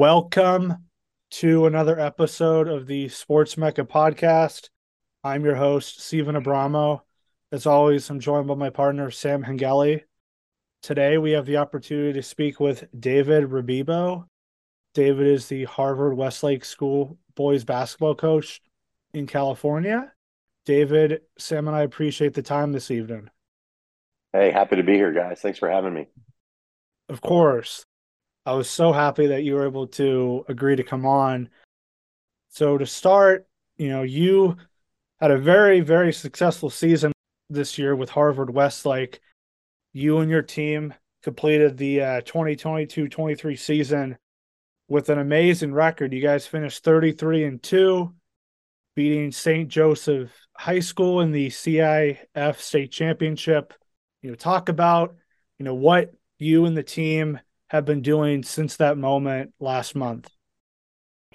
Welcome to another episode of the Sports Mecca podcast. I'm your host, Steven Abramo. As always, I'm joined by my partner, Sam Hengeli. Today, we have the opportunity to speak with David Rebibo. David is the Harvard Westlake School boys basketball coach in California. David, Sam, and I appreciate the time this evening. Hey, happy to be here, guys. Thanks for having me. Of course. I was so happy that you were able to agree to come on. So to start, you know, you had a very, very successful season this year with Harvard Westlake. You and your team completed the uh, 2022-23 season with an amazing record. You guys finished 33 and 2, beating St. Joseph High School in the CIF state championship. You know, talk about, you know, what you and the team have been doing since that moment last month?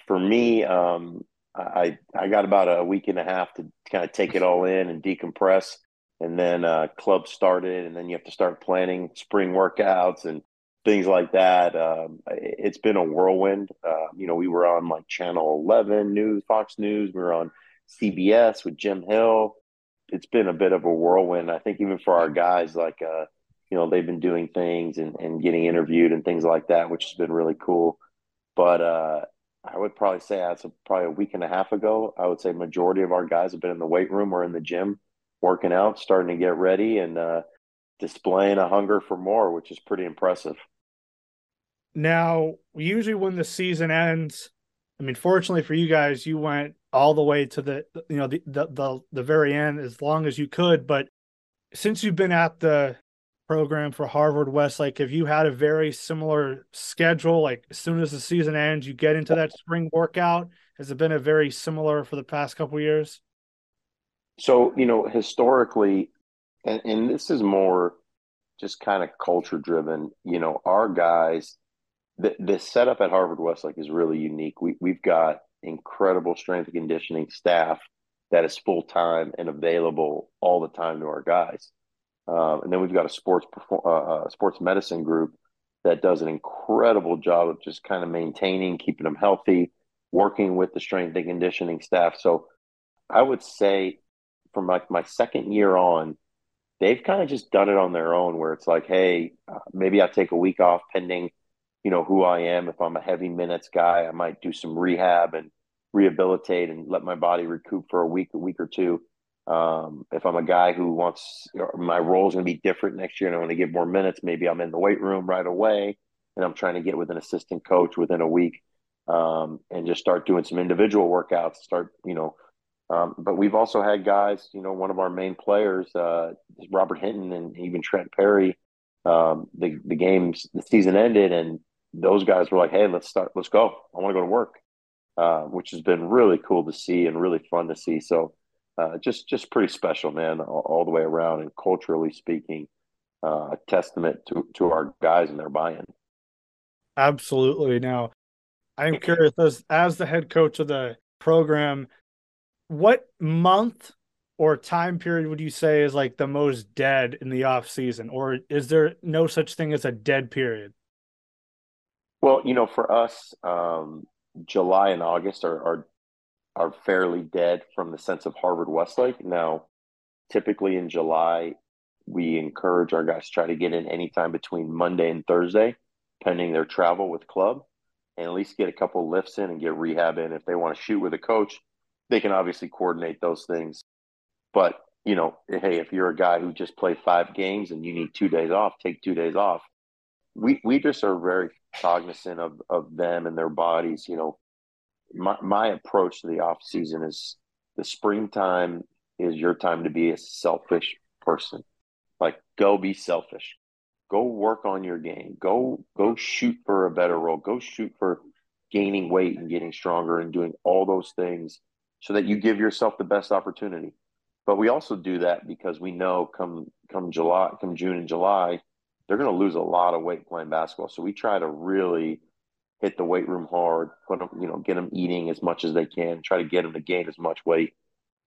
For me, um, I I got about a week and a half to kind of take it all in and decompress, and then uh, club started, and then you have to start planning spring workouts and things like that. Um, it's been a whirlwind. Uh, you know, we were on like Channel Eleven News, Fox News. We were on CBS with Jim Hill. It's been a bit of a whirlwind. I think even for our guys, like uh, you know they've been doing things and, and getting interviewed and things like that which has been really cool. But uh, i would probably say that's probably a week and a half ago i would say majority of our guys have been in the weight room or in the gym working out starting to get ready and uh, displaying a hunger for more which is pretty impressive. Now usually when the season ends i mean fortunately for you guys you went all the way to the you know the the, the, the very end as long as you could. But since you've been at the program for Harvard Westlake, have you had a very similar schedule? Like as soon as the season ends, you get into that spring workout. Has it been a very similar for the past couple years? So, you know, historically, and, and this is more just kind of culture driven, you know, our guys, the, the setup at Harvard Westlake is really unique. We, we've got incredible strength and conditioning staff that is full time and available all the time to our guys. Um, and then we've got a sports uh, uh, sports medicine group that does an incredible job of just kind of maintaining, keeping them healthy, working with the strength and conditioning staff. So I would say from like my, my second year on, they've kind of just done it on their own where it's like, hey, uh, maybe I take a week off pending, you know, who I am. If I'm a heavy minutes guy, I might do some rehab and rehabilitate and let my body recoup for a week, a week or two. Um, if I'm a guy who wants my role is going to be different next year and I want to give more minutes, maybe I'm in the weight room right away and I'm trying to get with an assistant coach within a week um, and just start doing some individual workouts. Start, you know, um, but we've also had guys, you know, one of our main players, uh, Robert Hinton and even Trent Perry. Um, the the games, the season ended, and those guys were like, "Hey, let's start, let's go. I want to go to work," uh, which has been really cool to see and really fun to see. So uh, just just pretty special, man, all, all, the way around. And culturally speaking, uh, a testament to to our guys and their buy-in. Absolutely. Now, I'm curious as as the head coach of the program, what month or time period would you say is like the most dead in the off season, or is there no such thing as a dead period? Well, you know, for us, um, July and August are, are are fairly dead from the sense of Harvard Westlake. Now, typically in July, we encourage our guys to try to get in anytime between Monday and Thursday, pending their travel with club, and at least get a couple lifts in and get rehab in. If they want to shoot with a coach, they can obviously coordinate those things. But, you know, hey, if you're a guy who just played five games and you need two days off, take two days off. We we just are very cognizant of of them and their bodies, you know, my, my approach to the off season is the springtime is your time to be a selfish person. Like go be selfish. Go work on your game. Go go shoot for a better role. Go shoot for gaining weight and getting stronger and doing all those things so that you give yourself the best opportunity. But we also do that because we know come come July, come June and July, they're going to lose a lot of weight playing basketball. So we try to really hit the weight room hard, put them, you know, get them eating as much as they can, try to get them to gain as much weight,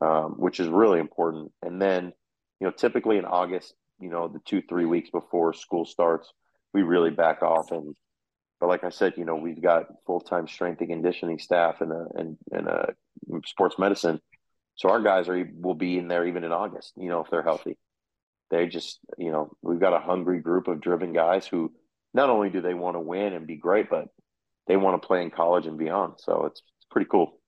um, which is really important. And then, you know, typically in August, you know, the two, three weeks before school starts, we really back off and but like I said, you know, we've got full time strength and conditioning staff and a and and a sports medicine. So our guys are will be in there even in August. You know, if they're healthy, they just you know we've got a hungry group of driven guys who not only do they want to win and be great, but they want to play in college and beyond. So it's it's pretty cool.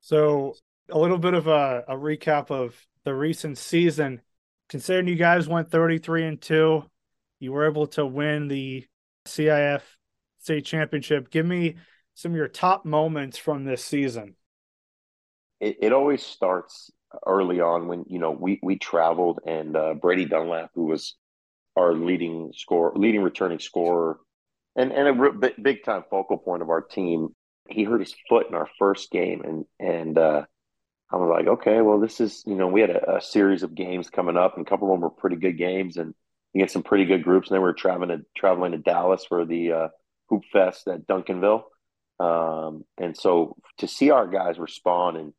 So a little bit of a, a recap of the recent season. Considering you guys went 33 and 2, you were able to win the CIF state championship. Give me some of your top moments from this season. It, it always starts early on when you know we we traveled and uh, Brady Dunlap, who was our leading score, leading returning scorer, and and a big, big time focal point of our team. He hurt his foot in our first game, and and uh, I was like, okay, well, this is you know we had a, a, series of games coming up, and a couple of them were pretty good games, and you had some pretty good groups. And then we are traveling to traveling to Dallas for the uh, Hoop Fest at Duncanville, um, and so to see our guys respond, and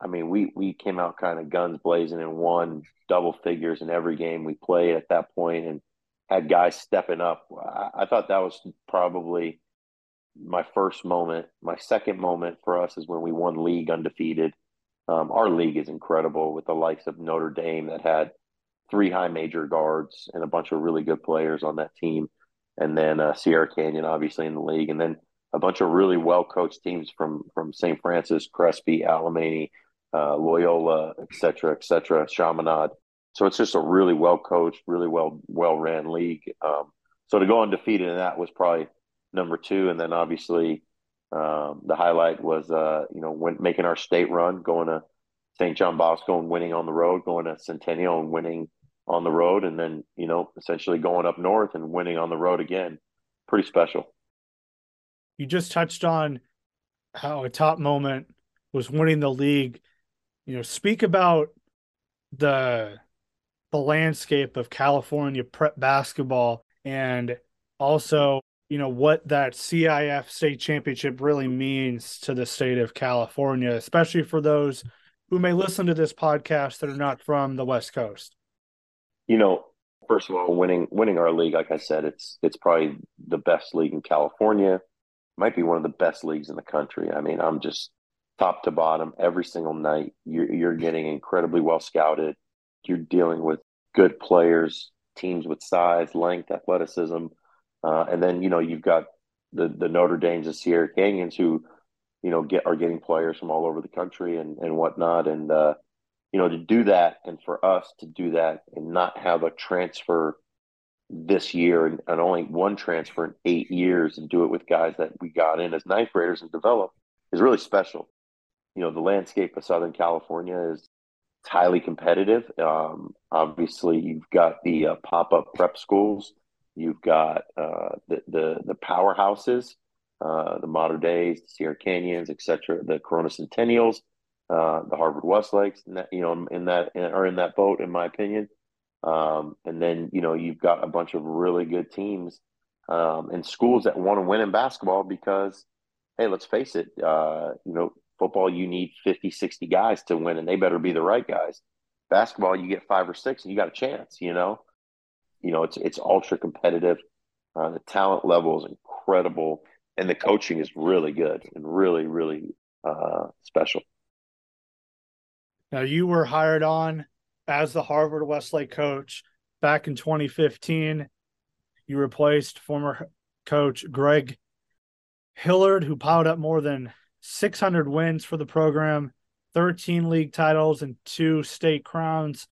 I mean, we we came out kind of guns blazing and won double figures in every game we played at that point, and had guys stepping up. I, I thought that was probably my first moment. My second moment for us is when we won league undefeated. Um, our league is incredible with the likes of Notre Dame that had three high major guards and a bunch of really good players on that team. And then uh, Sierra Canyon, obviously, in the league. And then a bunch of really well coached teams from from St. Francis, Crespi, Alemany, uh, Loyola, et cetera, et cetera, Chaminade. So it's just a really well coached, really well well ran league. Um, so to go undefeated in that was probably number two, and then obviously um, the highlight was uh, you know when making our state run, going to St. John Bosco and winning on the road, going to Centennial and winning on the road, and then you know essentially going up north and winning on the road again. Pretty special. You just touched on how a top moment was winning the league. You know, speak about the the landscape of California prep basketball and also you know what that CIF state championship really means to the state of California, especially for those who may listen to this podcast that are not from the West Coast? You know, first of all, winning winning our league, like I said, it's it's probably the best league in California. Might be one of the best leagues in the country. I mean, I'm just top to bottom every single night. You're you're getting incredibly well scouted. You're dealing with good players, teams with size, length, athleticism, uh, and then you know you've got the the Notre Dames and Sierra Canyons who you know, get are getting players from all over the country and and whatnot. And uh, you know, to do that and for us to do that and not have a transfer this year and, and only one transfer in eight years and do it with guys that we got in as ninth graders and develop is really special. You know, the landscape of Southern California is highly competitive. Um, obviously, you've got the uh, pop up prep schools, you've got uh, the, the the powerhouses uh, the Mater Deis, the Sierra Canyons, etc., the Corona Centennials, uh, the Harvard Westlakes, you know, in that are in that boat, in my opinion. Um, and then you know you've got a bunch of really good teams um, and schools that want to win in basketball because, hey, let's face it, uh, you know, football you need 50, 60 guys to win, and they better be the right guys. Basketball, you get five or six, and you got a chance. You know, you know it's it's ultra competitive. Uh, the talent level is incredible and the coaching is really good and really really uh, special. Now you were hired on as the Harvard Westlake coach back in 2015. You replaced former coach Greg Hilliard, who piled up more than 600 wins for the program, 13 league titles, and two state crowns.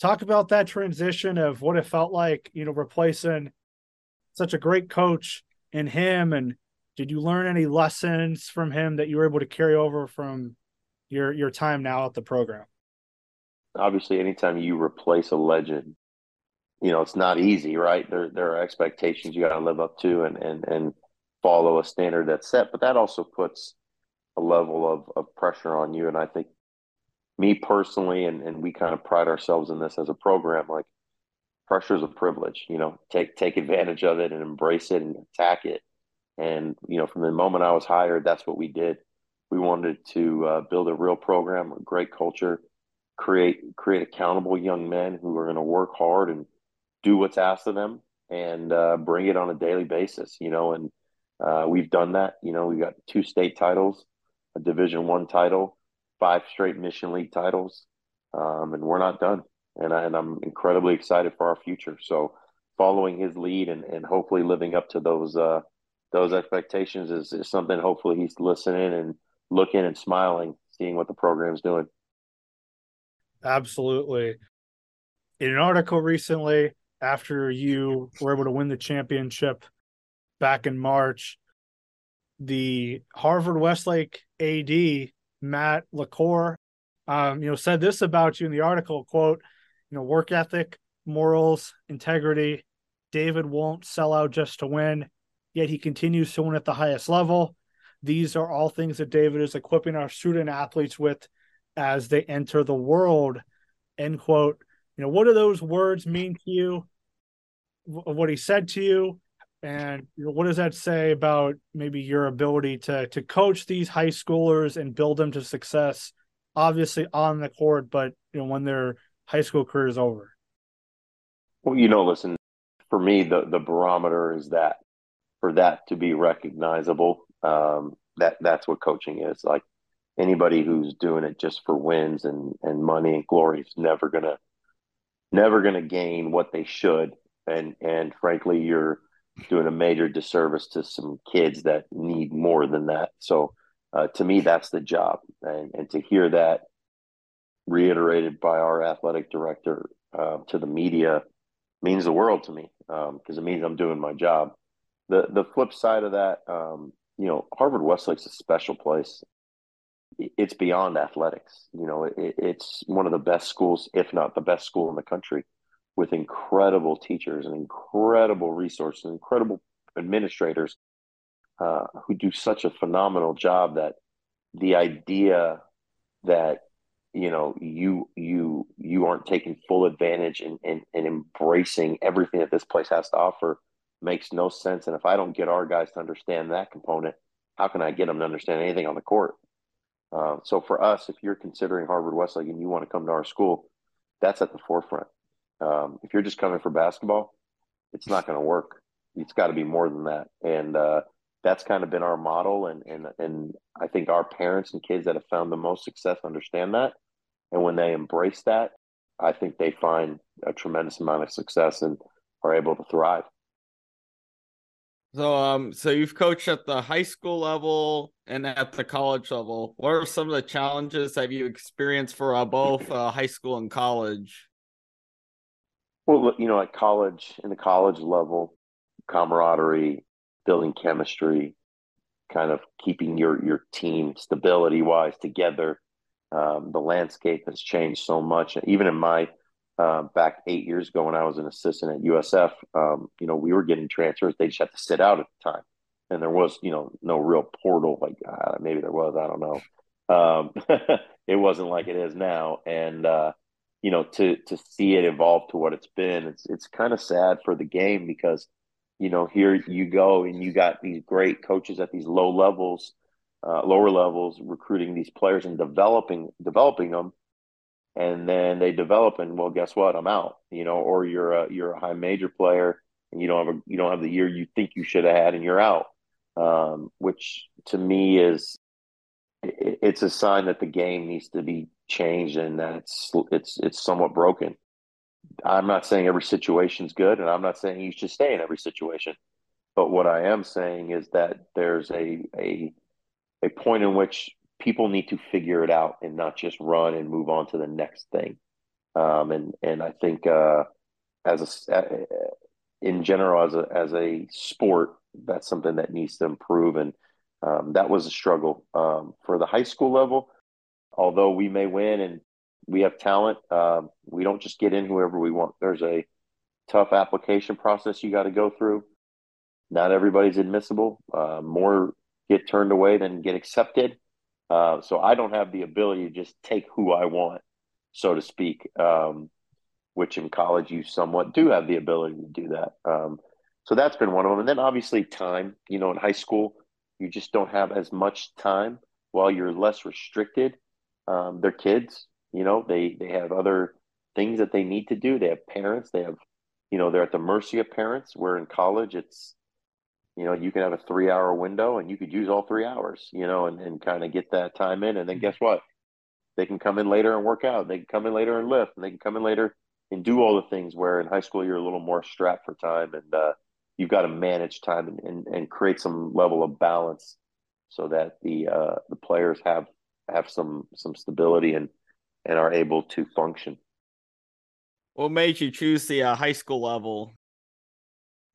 Talk about that transition of what it felt like, you know, replacing such a great coach in him. And did you learn any lessons from him that you were able to carry over from your your time now at the program? Obviously anytime you replace a legend you know it's not easy right? There there are expectations you got to live up to and and and follow a standard that's set but that also puts a level of, of pressure on you and i think me personally and, and we kind of pride ourselves in this as a program like pressure is a privilege you know take take advantage of it and embrace it and attack it and you know from the moment i was hired that's what we did we wanted to uh, build a real program a great culture create create accountable young men who are going to work hard and do what's asked of them and uh, bring it on a daily basis. You know, and uh, we've done that. You know, we've got two state titles, a Division One title, five straight Mission League titles, um, and we're not done. And, I, and I'm incredibly excited for our future. So, following his lead and, and hopefully living up to those uh, those expectations is, is something. Hopefully, he's listening and looking and smiling, seeing what the program's doing. Absolutely. In an article recently, after you were able to win the championship back in March, the Harvard Westlake AD Matt LaCour, um, you know, said this about you in the article: "quote You know, work ethic, morals, integrity. David won't sell out just to win, yet he continues to win at the highest level. These are all things that David is equipping our student athletes with as they enter the world." End quote. You know, what do those words mean to you? What he said to you, and you know, what does that say about maybe your ability to to coach these high schoolers and build them to success? Obviously on the court, but you know when their high school career is over. Well, you know, listen, for me, the the barometer is that for that to be recognizable, um, that that's what coaching is. Like anybody who's doing it just for wins and and money and glory is never gonna never gonna gain what they should. And and frankly, you're doing a major disservice to some kids that need more than that. So uh, to me, that's the job. And, and to hear that reiterated by our athletic director uh, to the media means the world to me because um, it means I'm doing my job. The the flip side of that, um, you know, Harvard Westlake's a special place. It's beyond athletics. You know, it, it's one of the best schools, if not the best school in the country with incredible teachers and incredible resources, and incredible administrators uh, who do such a phenomenal job that the idea that you know you you you aren't taking full advantage and, and, and embracing everything that this place has to offer makes no sense. And if i don't get our guys to understand that component how can i get them to understand anything on the court? Uh, so for us if you're considering harvard westlake and you want to come to our school that's at the forefront um, if you're just coming for basketball, it's not going to work. It's got to be more than that, and uh, that's kind of been our model. And and and I think our parents and kids that have found the most success understand that, and when they embrace that, I think they find a tremendous amount of success and are able to thrive. So, um, so you've coached at the high school level and at the college level. What are some of the challenges that you experienced for uh, both uh, high school and college? Well, you know, at college, in the college level, camaraderie, building chemistry, kind of keeping your your team stability wise together. Um, the landscape has changed so much. Even in my uh, back eight years ago when I was an assistant at USF, um, you know, we were getting transfers. They just had to sit out at the time, and there was, you know, no real portal. Like uh, maybe there was, I don't know. Um, it wasn't like it is now, and uh, you know to to see it evolve to what it's been. It's it's kind of sad for the game because you know here you go and you got these great coaches at these low levels uh, lower levels recruiting these players and developing developing them. And then they develop and well guess what? I'm out you know or you're a you're a high major player and you don't have a you don't have the year you think you should have had and you're out. Um, which to me is it's a sign that the game needs to be changed and that it's it's it's somewhat broken. I'm not saying every situation is good, and I'm not saying you should stay in every situation. But what I am saying is that there's a a a point in which people need to figure it out and not just run and move on to the next thing. Um, and and I think uh, as a in general as a as a sport, that's something that needs to improve. And um, that was a struggle um, for the high school level although we may win and we have talent, um, we don't just get in whoever we want. There's a tough application process you got to go through. Not everybody's admissible. Uh, more get turned away than get accepted. Uh, so I don't have the ability to just take who I want, so to speak. Um, which in college you somewhat do have the ability to do that. Um, so that's been one of them. And then obviously time. You know, in high school, you just don't have as much time while you're less restricted um, their kids. You know, they they have other things that they need to do. They have parents. They have you know, they're at the mercy of parents. Where in college, it's, you know, you can have a three hour window and you could use all three hours, you know, and, and kind of get that time in. And then guess what? They can come in later and work out. They can come in later and lift and they can come in later and do all the things where in high school you're a little more strapped for time and uh, you've got to manage time and, and, and create some level of balance so that the uh, the players have have some some stability and and are able to function. What made you choose the uh, high school level?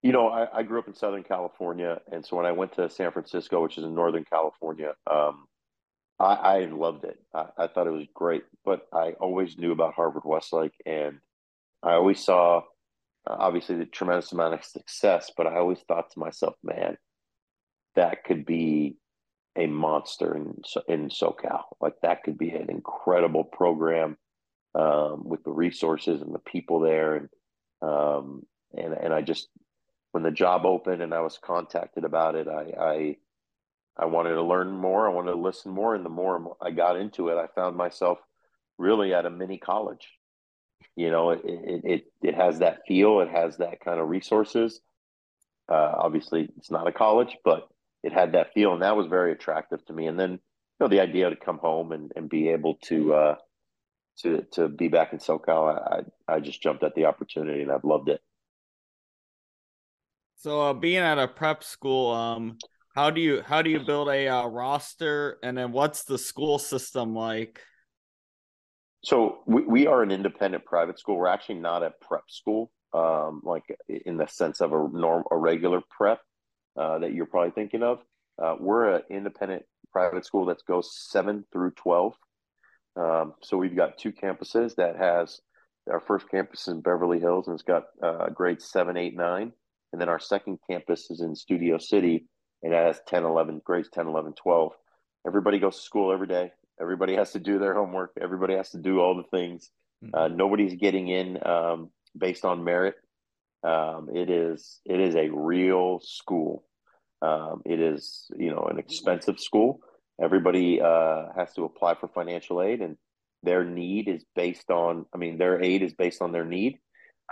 You know, I, I, grew up in Southern California, and so when I went to San Francisco, which is in Northern California, um, I, I, loved it. I, I, thought it was great, but I always knew about Harvard Westlake, and I always saw, uh, obviously, the tremendous amount of success. But I always thought to myself, man, that could be a monster in in SoCal. Like that could be an incredible program um, with the resources and the people there, and um, and and I just when the job opened and I was contacted about it, I, I I wanted to learn more. I wanted to listen more, and the more I got into it, I found myself really at a mini college. You know, it it it, it has that feel. It has that kind of resources. Uh, obviously, it's not a college, but it had that feel, and that was very attractive to me. And then, you know, the idea to come home and, and be able to uh, to to be back in SoCal, I I just jumped at the opportunity, and I've loved it. So, uh, being at a prep school, um, how do you how do you build a uh, roster, and then what's the school system like? So we, we are an independent private school. We're actually not a prep school, um, like in the sense of a norm a regular prep uh, that you're probably thinking of. Uh, we're an independent private school that goes seven through 12. Um, so we've got two campuses that has our first campus in Beverly Hills and it's got uh, grades seven, eight, nine. And then our second campus is in Studio City and it has 10, 11, grades 10, 11, 12. Everybody goes to school every day. Everybody has to do their homework. Everybody has to do all the things. Mm-hmm. Uh, nobody's getting in um, based on merit. Um, it is it is a real school. Um, it is you know an expensive school. Everybody uh, has to apply for financial aid, and their need is based on. I mean, their aid is based on their need.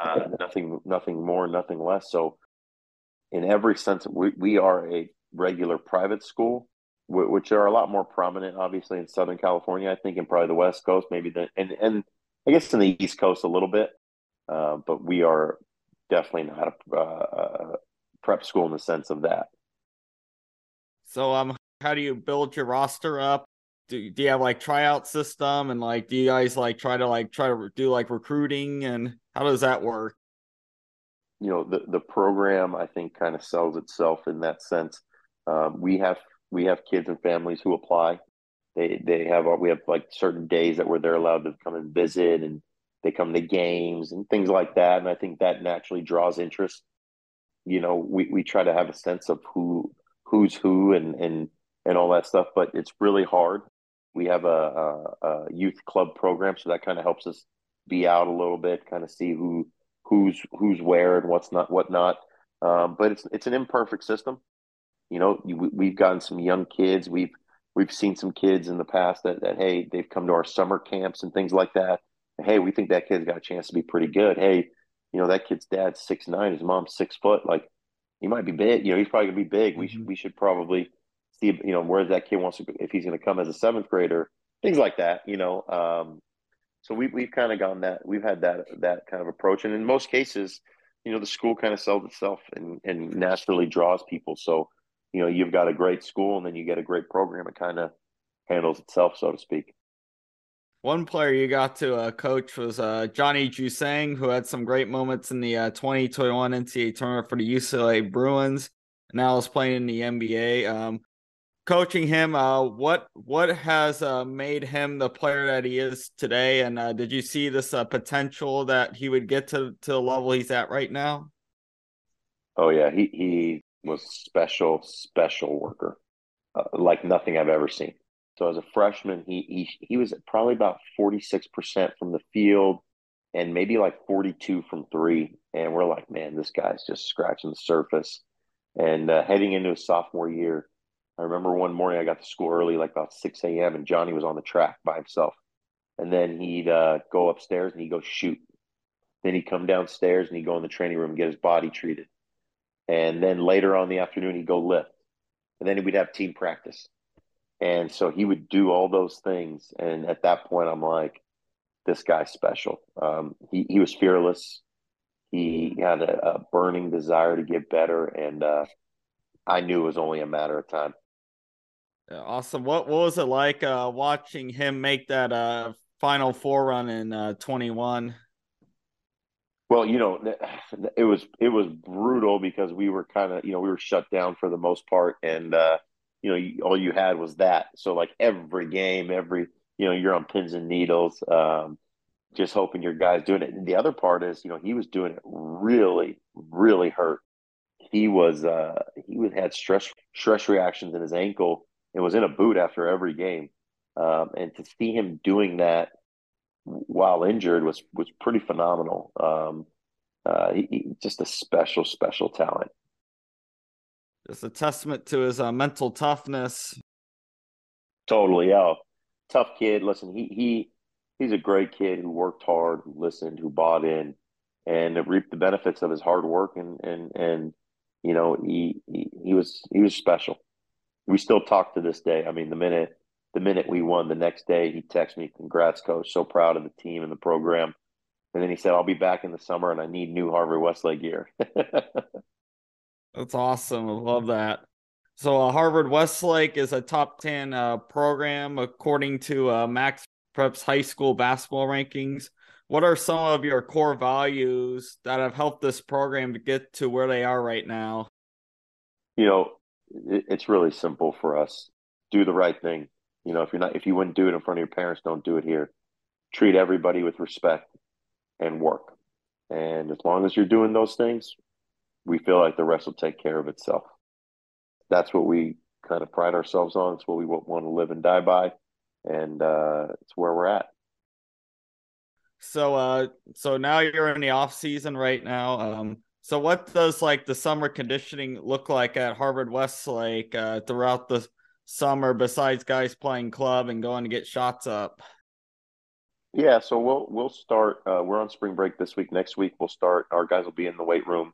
Uh, nothing, nothing more, nothing less. So, in every sense, we, we are a regular private school, which are a lot more prominent, obviously, in Southern California. I think in probably the West Coast, maybe the and and I guess in the East Coast a little bit. Uh, but we are definitely not a, uh, prep school in the sense of that. So, um, how do you build your roster up? Do, do you have like tryout system and like do you guys like try to like try to do like recruiting and how does that work? You know, the the program I think kind of sells itself in that sense. Um, we have we have kids and families who apply. They they have we have like certain days that where they're allowed to come and visit and they come to games and things like that. And I think that naturally draws interest. You know, we, we try to have a sense of who who's who and and and all that stuff, but it's really hard. We have a, a, a youth club program, so that kind of helps us be out a little bit, kind of see who who's who's where and what's not what not. Um, but it's it's an imperfect system. You know, we've gotten some young kids. We've we've seen some kids in the past that, that hey, they've come to our summer camps and things like that hey, we think that kid's got a chance to be pretty good. Hey, you know, that kid's dad's six nine, his mom's six foot. Like he might be big. You know, he's probably gonna be big. We mm-hmm. should we should probably see you know where that kid wants to if he's gonna come as a seventh grader, things like that. You know, um, so we we've kind of gone that we've had that that kind of approach, and in most cases, you know, the school kind of sells itself and and naturally draws people. So you know, you've got a great school, and then you get a great program. It kind of handles itself, so to speak. One player you got to uh, coach was uh, Johnny Juzang, who had some great moments in the uh, 2021 NCAA tournament for the UCLA Bruins. Now is playing in the NBA. Um, coaching him, uh, what what has uh, made him the player that he is today? And uh, did you see this uh, potential that he would get to, to the level he's at right now? Oh yeah, he he was special, special worker, uh, like nothing I've ever seen. So as a freshman, he he he was probably about 46% from the field and maybe like 42 from three. And we're like, man, this guy's just scratching the surface. And uh, heading into his sophomore year, I remember one morning I got to school early, like about 6 a.m., and Johnny was on the track by himself. And then he'd uh, go upstairs and he'd go shoot. Then he'd come downstairs and he'd go in the training room and get his body treated. And then later on in the afternoon, he'd go lift. And then we'd have team practice. And so he would do all those things. And at that point, I'm like, this guy's special. Um, he, he was fearless. He had a, a, burning desire to get better. And uh, I knew it was only a matter of time. Awesome. What, what was it like uh, watching him make that uh, final four run in uh, 21? Well, you know, it was it was brutal because we were kind of you know we were shut down for the most part, and uh, you know all you had was that. So like every game, every you know you're on pins and needles, um, just hoping your guys doing it. And the other part is you know he was doing it really really hurt. He was uh, he would had stress stress reactions in his ankle and was in a boot after every game, um, and to see him doing that while injured was was pretty phenomenal. Um, uh, he, he, just a special, special talent. Just a testament to his uh, mental toughness. Totally, yeah, tough kid. Listen, he he he's a great kid who worked hard, who listened, who bought in, and reaped the benefits of his hard work. And and and you know, he he, he was he was special. We still talk to this day. I mean, the minute the minute we won, the next day he texted me, "Congrats, coach! So proud of the team and the program." And then he said, "I'll be back in the summer, and I need new Harvard Westlake gear." That's awesome. I love that. So uh, Harvard Westlake is a top ten uh, program according to uh, Max Preps high school basketball rankings. What are some of your core values that have helped this program to get to where they are right now? You know, it's really simple for us. Do the right thing you know, if you're not, if you wouldn't do it in front of your parents, don't do it here. Treat everybody with respect and work. And as long as you're doing those things, we feel like the rest will take care of itself. That's what we kind of pride ourselves on. It's what we want to live and die by, and uh, it's where we're at. So, uh, so now you're in the off season right now. Um, so what does like the summer conditioning look like at Harvard Westlake uh, throughout the summer besides guys playing club and going to get shots up? Yeah, so we'll we'll start. Uh, we're on spring break this week. Next week we'll start. Our guys will be in the weight room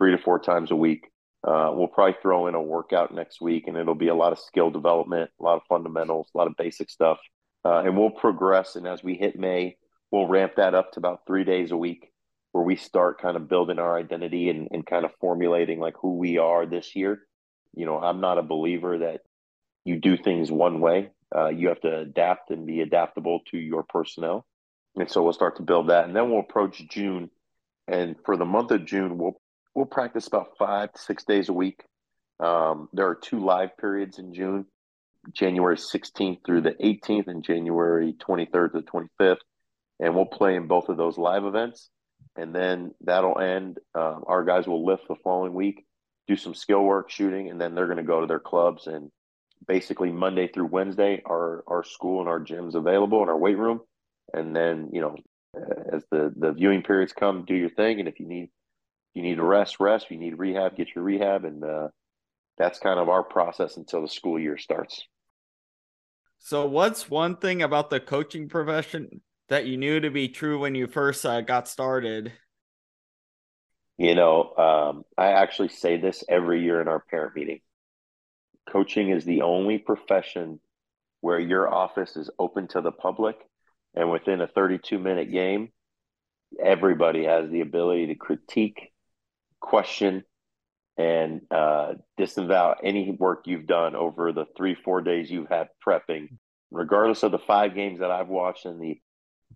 three to four times a week. Uh, we'll probably throw in a workout next week, and it'll be a lot of skill development, a lot of fundamentals, a lot of basic stuff, uh, and we'll progress. And as we hit May, we'll ramp that up to about three days a week, where we start kind of building our identity and, and kind of formulating like who we are this year. You know, I'm not a believer that you do things one way. Uh, you have to adapt and be adaptable to your personnel. And so we'll start to build that. And then we'll approach June. And for the month of June, we'll we'll practice about five to six days a week. Um, there are two live periods in June, January 16th through the 18th and January 23rd to the 25th. And we'll play in both of those live events. And then that'll end. Uh, our guys will lift the following week, do some skill work shooting, and then they're going to go to their clubs and basically Monday through Wednesday, our our school and our gyms available in our weight room, and then you know as the the viewing periods come, do your thing, and if you need you need to rest, rest. You need rehab, get your rehab, and uh, that's kind of our process until the school year starts. So, what's one thing about the coaching profession that you knew to be true when you first uh, got started? You know, um, I actually say this every year in our parent meeting coaching is the only profession where your office is open to the public and within a 32 minute game everybody has the ability to critique question and uh, disavow any work you've done over the three four days you've had prepping regardless of the five games that i've watched in the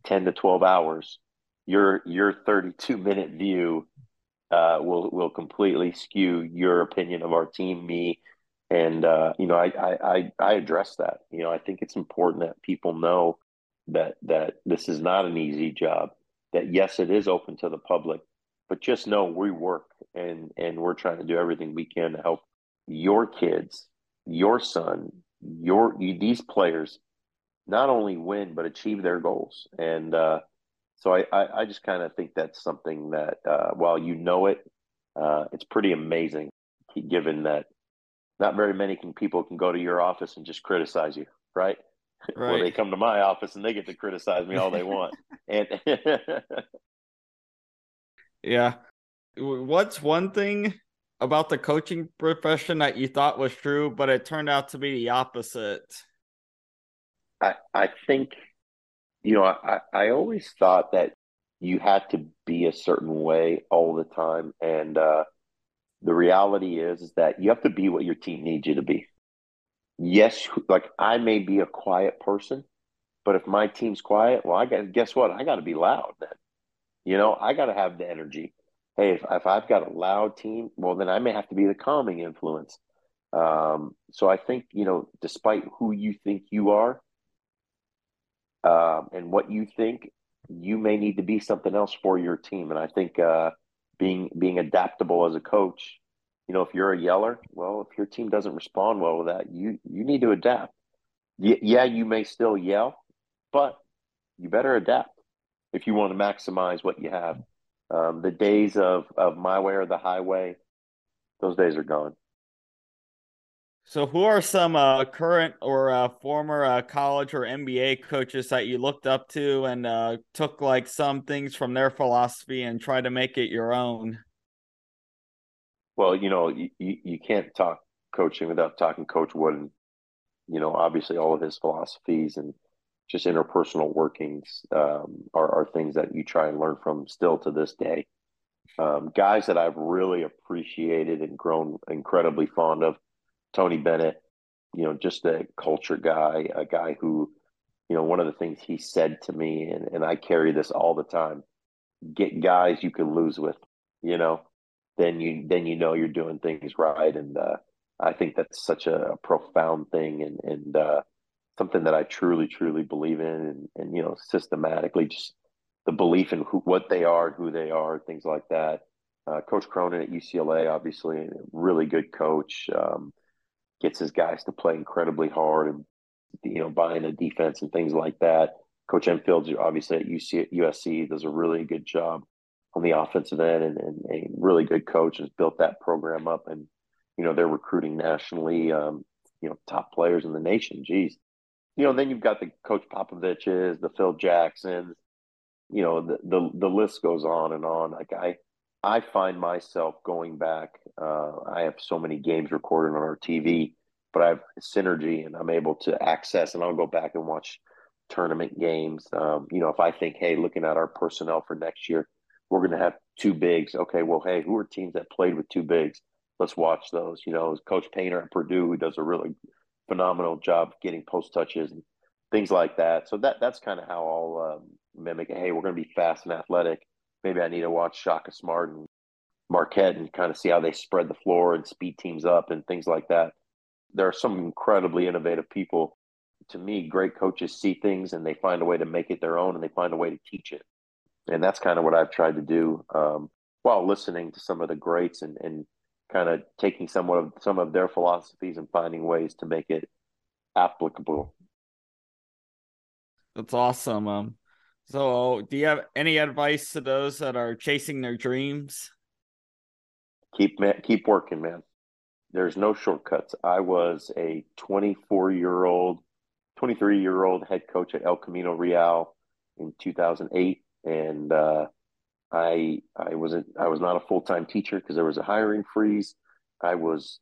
10 to 12 hours your your 32 minute view uh, will will completely skew your opinion of our team me and uh, you know I, I I address that. You know I think it's important that people know that that this is not an easy job. That yes, it is open to the public, but just know we work and and we're trying to do everything we can to help your kids, your son, your these players not only win but achieve their goals. And uh, so I I, I just kind of think that's something that uh, while you know it, uh, it's pretty amazing given that not very many can, people can go to your office and just criticize you, right? Right. well, they come to my office and they get to criticize me all they want. and Yeah. What's one thing about the coaching profession that you thought was true, but it turned out to be the opposite? I, I think, you know, I, I always thought that you had to be a certain way all the time. And uh, the reality is, is that you have to be what your team needs you to be. Yes, like I may be a quiet person, but if my team's quiet, well, I got guess what? I got to be loud then. You know, I got to have the energy. Hey, if, if I've got a loud team, well, then I may have to be the calming influence. Um, so I think, you know, despite who you think you are um, and what you think, you may need to be something else for your team. And I think uh, being being adaptable as a coach, you know, if you're a yeller, well, if your team doesn't respond well with that, you you need to adapt. Y- yeah, you may still yell, but you better adapt if you want to maximize what you have. Um, the days of of my way or the highway, those days are gone. So, who are some uh, current or uh, former uh, college or NBA coaches that you looked up to and uh, took like some things from their philosophy and tried to make it your own? Well, you know, you, you can't talk coaching without talking Coach Wooden. You know, obviously, all of his philosophies and just interpersonal workings um, are, are things that you try and learn from still to this day. Um, guys that I've really appreciated and grown incredibly fond of Tony Bennett, you know, just a culture guy, a guy who, you know, one of the things he said to me, and, and I carry this all the time get guys you can lose with, you know, then you then you know you're doing things right. And uh, I think that's such a profound thing and and uh, something that I truly, truly believe in and, and you know, systematically just the belief in who what they are, who they are, things like that. Uh, coach Cronin at UCLA, obviously, a really good coach. Um, gets his guys to play incredibly hard and you know buying a defense and things like that. Coach Enfield, obviously at UC, USC, does a really good job on the offensive end and, and a really good coach has built that program up and you know they're recruiting nationally um, you know top players in the nation geez you know then you've got the coach popovich's the phil jacksons you know the, the the list goes on and on like i I find myself going back. Uh, I have so many games recorded on our TV, but I have synergy and I'm able to access, and I'll go back and watch tournament games. Um, you know, if I think, hey, looking at our personnel for next year, we're going to have two bigs. Okay, well, hey, who are teams that played with two bigs? Let's watch those. You know, Coach Painter at Purdue, who does a really phenomenal job getting post touches and things like that. So that that's kind of how I'll um, mimic. Hey, we're going to be fast and athletic maybe I need to watch Shaka Smart and Marquette and kind of see how they spread the floor and speed teams up and things like that. There are some incredibly innovative people. To me, great coaches see things and they find a way to make it their own and they find a way to teach it. And that's kind of what I've tried to do um, while listening to some of the greats and, and kind of taking some of some of their philosophies and finding ways to make it applicable. That's awesome. Um, so, do you have any advice to those that are chasing their dreams? Keep keep working, man. There's no shortcuts. I was a 24 year old, 23 year old head coach at El Camino Real in 2008, and uh, I I wasn't I was not a full time teacher because there was a hiring freeze. I was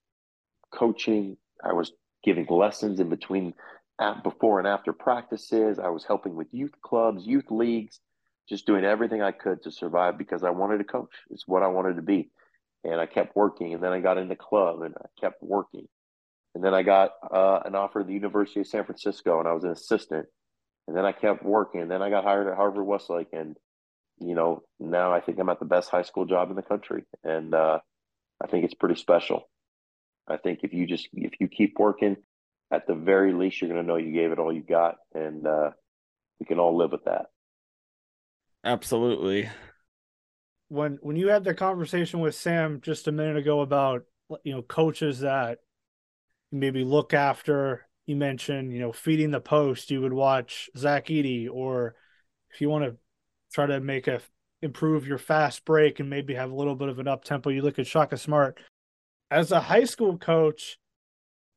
coaching. I was giving lessons in between at before and after practices. I was helping with youth clubs, youth leagues, just doing everything I could to survive because I wanted to coach. It's what I wanted to be. And I kept working. And then I got into club and I kept working. And then I got uh, an offer at the University of San Francisco and I was an assistant. And then I kept working. And then I got hired at Harvard Westlake. And, you know, now I think I'm at the best high school job in the country. And uh, I think it's pretty special. I think if you just, if you keep working, at the very least, you're going to know you gave it all you got, and uh, we can all live with that. Absolutely. When when you had the conversation with Sam just a minute ago about you know coaches that maybe look after, you mentioned you know feeding the post. You would watch Zach Edey, or if you want to try to make a improve your fast break and maybe have a little bit of an up tempo, you look at Shaka Smart. As a high school coach,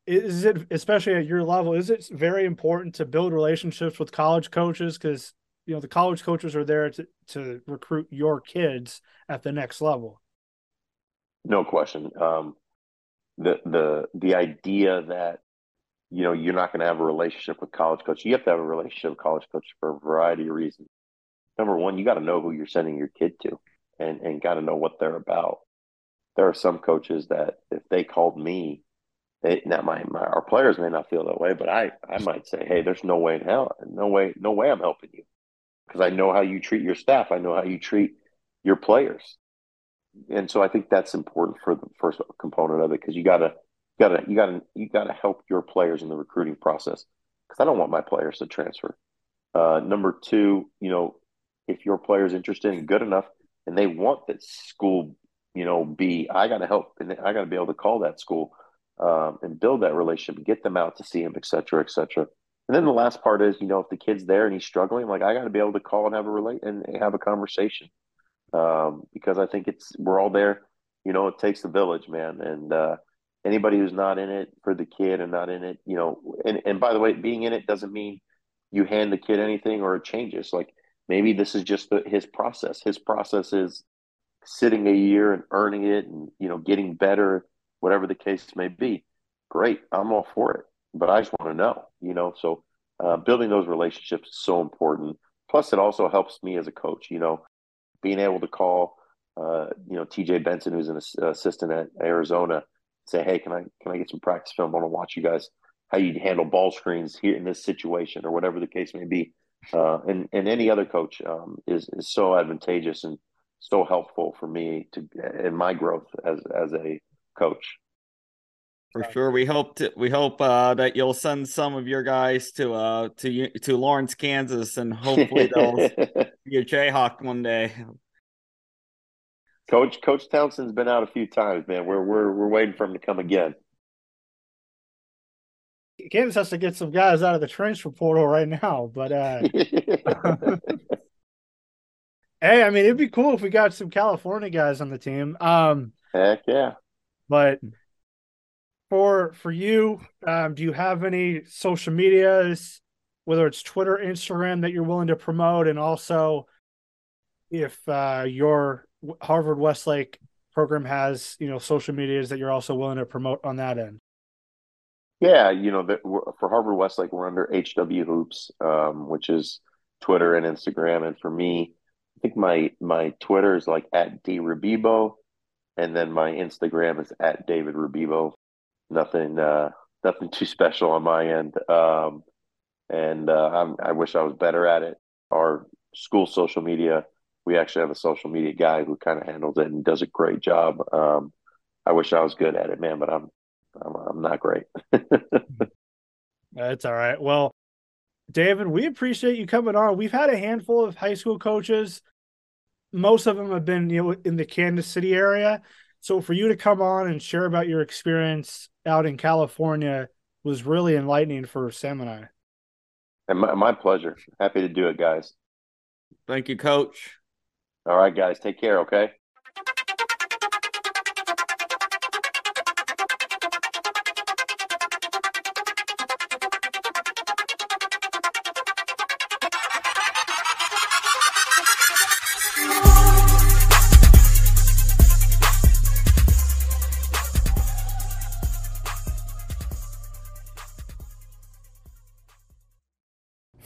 is it especially at your level is it very important to build relationships with college coaches because you know the college coaches are there to to recruit your kids at the next level. No question. Um, the the the idea that you know you're not going to have a relationship with college coach. You have to have a relationship with college coach for a variety of reasons. Number one, you got to know who you're sending your kid to, and and got to know what they're about. There are some coaches that if they called me, they now my, my our players may not feel that way, but I I might say, hey, there's no way in hell, no way, no way I'm helping you because I know how you treat your staff. I know how you treat your players. And so I think that's important for the first component of it because you gotta gotta you gotta you gotta help your players in the recruiting process because I don't want my players to transfer. Uh, number two, you know, if your player is interested and good enough and they want that school, you know, be I got to help and I got to be able to call that school um, and build that relationship, get them out to see him, et cetera, et cetera. And then the last part is, you know, if the kid's there and he's struggling, like I got to be able to call and have a relate and have a conversation, um, because I think it's we're all there. You know, it takes the village, man, and uh, anybody who's not in it for the kid and not in it, you know, and and by the way, being in it doesn't mean you hand the kid anything or it changes. Like maybe this is just the, his process. His process is sitting a year and earning it, and you know, getting better, whatever the case may be. Great, I'm all for it but I just want to know, you know. So uh, building those relationships is so important. Plus, it also helps me as a coach, you know, being able to call, uh, you know, TJ Benson, who's an assistant at Arizona, say, hey, can I can I get some practice film? I want to watch you guys how you handle ball screens here in this situation or whatever the case may be. Uh, and and any other coach um, is is so advantageous and so helpful for me to in my growth as as a coach. For sure, we hope to, we hope uh, that you'll send some of your guys to uh to to Lawrence, Kansas, and hopefully they'll be a Jayhawk one day. Coach Coach Townsend's been out a few times, man. We're we're we're waiting for him to come again. Kansas has to get some guys out of the transfer portal right now, but uh hey, I mean it'd be cool if we got some California guys on the team. Um Heck yeah. But for for you, um, do you have any social medias, whether it's Twitter, Instagram, that you're willing to promote, and also if uh, your Harvard Westlake program has you know social medias that you're also willing to promote on that end? Yeah, you know, the, for Harvard Westlake, we're under HW Hoops, um, which is Twitter and Instagram. And for me, I think my my Twitter is like at D Rebibo, and then my Instagram is at David Rebibo nothing uh, nothing too special on my end. Um, and uh, i wish I was better at it. Our school social media, we actually have a social media guy who kind of handles it and does a great job. Um, I wish I was good at it, man, but I'm, I'm not great. That's all right. Well, David, we appreciate you coming on. We've had a handful of high school coaches. Most of them have been you know in the Kansas City area. So for you to come on and share about your experience out in California was really enlightening for Sam and I. And my, my pleasure. Happy to do it, guys. Thank you, Coach. All right, guys. Take care, okay?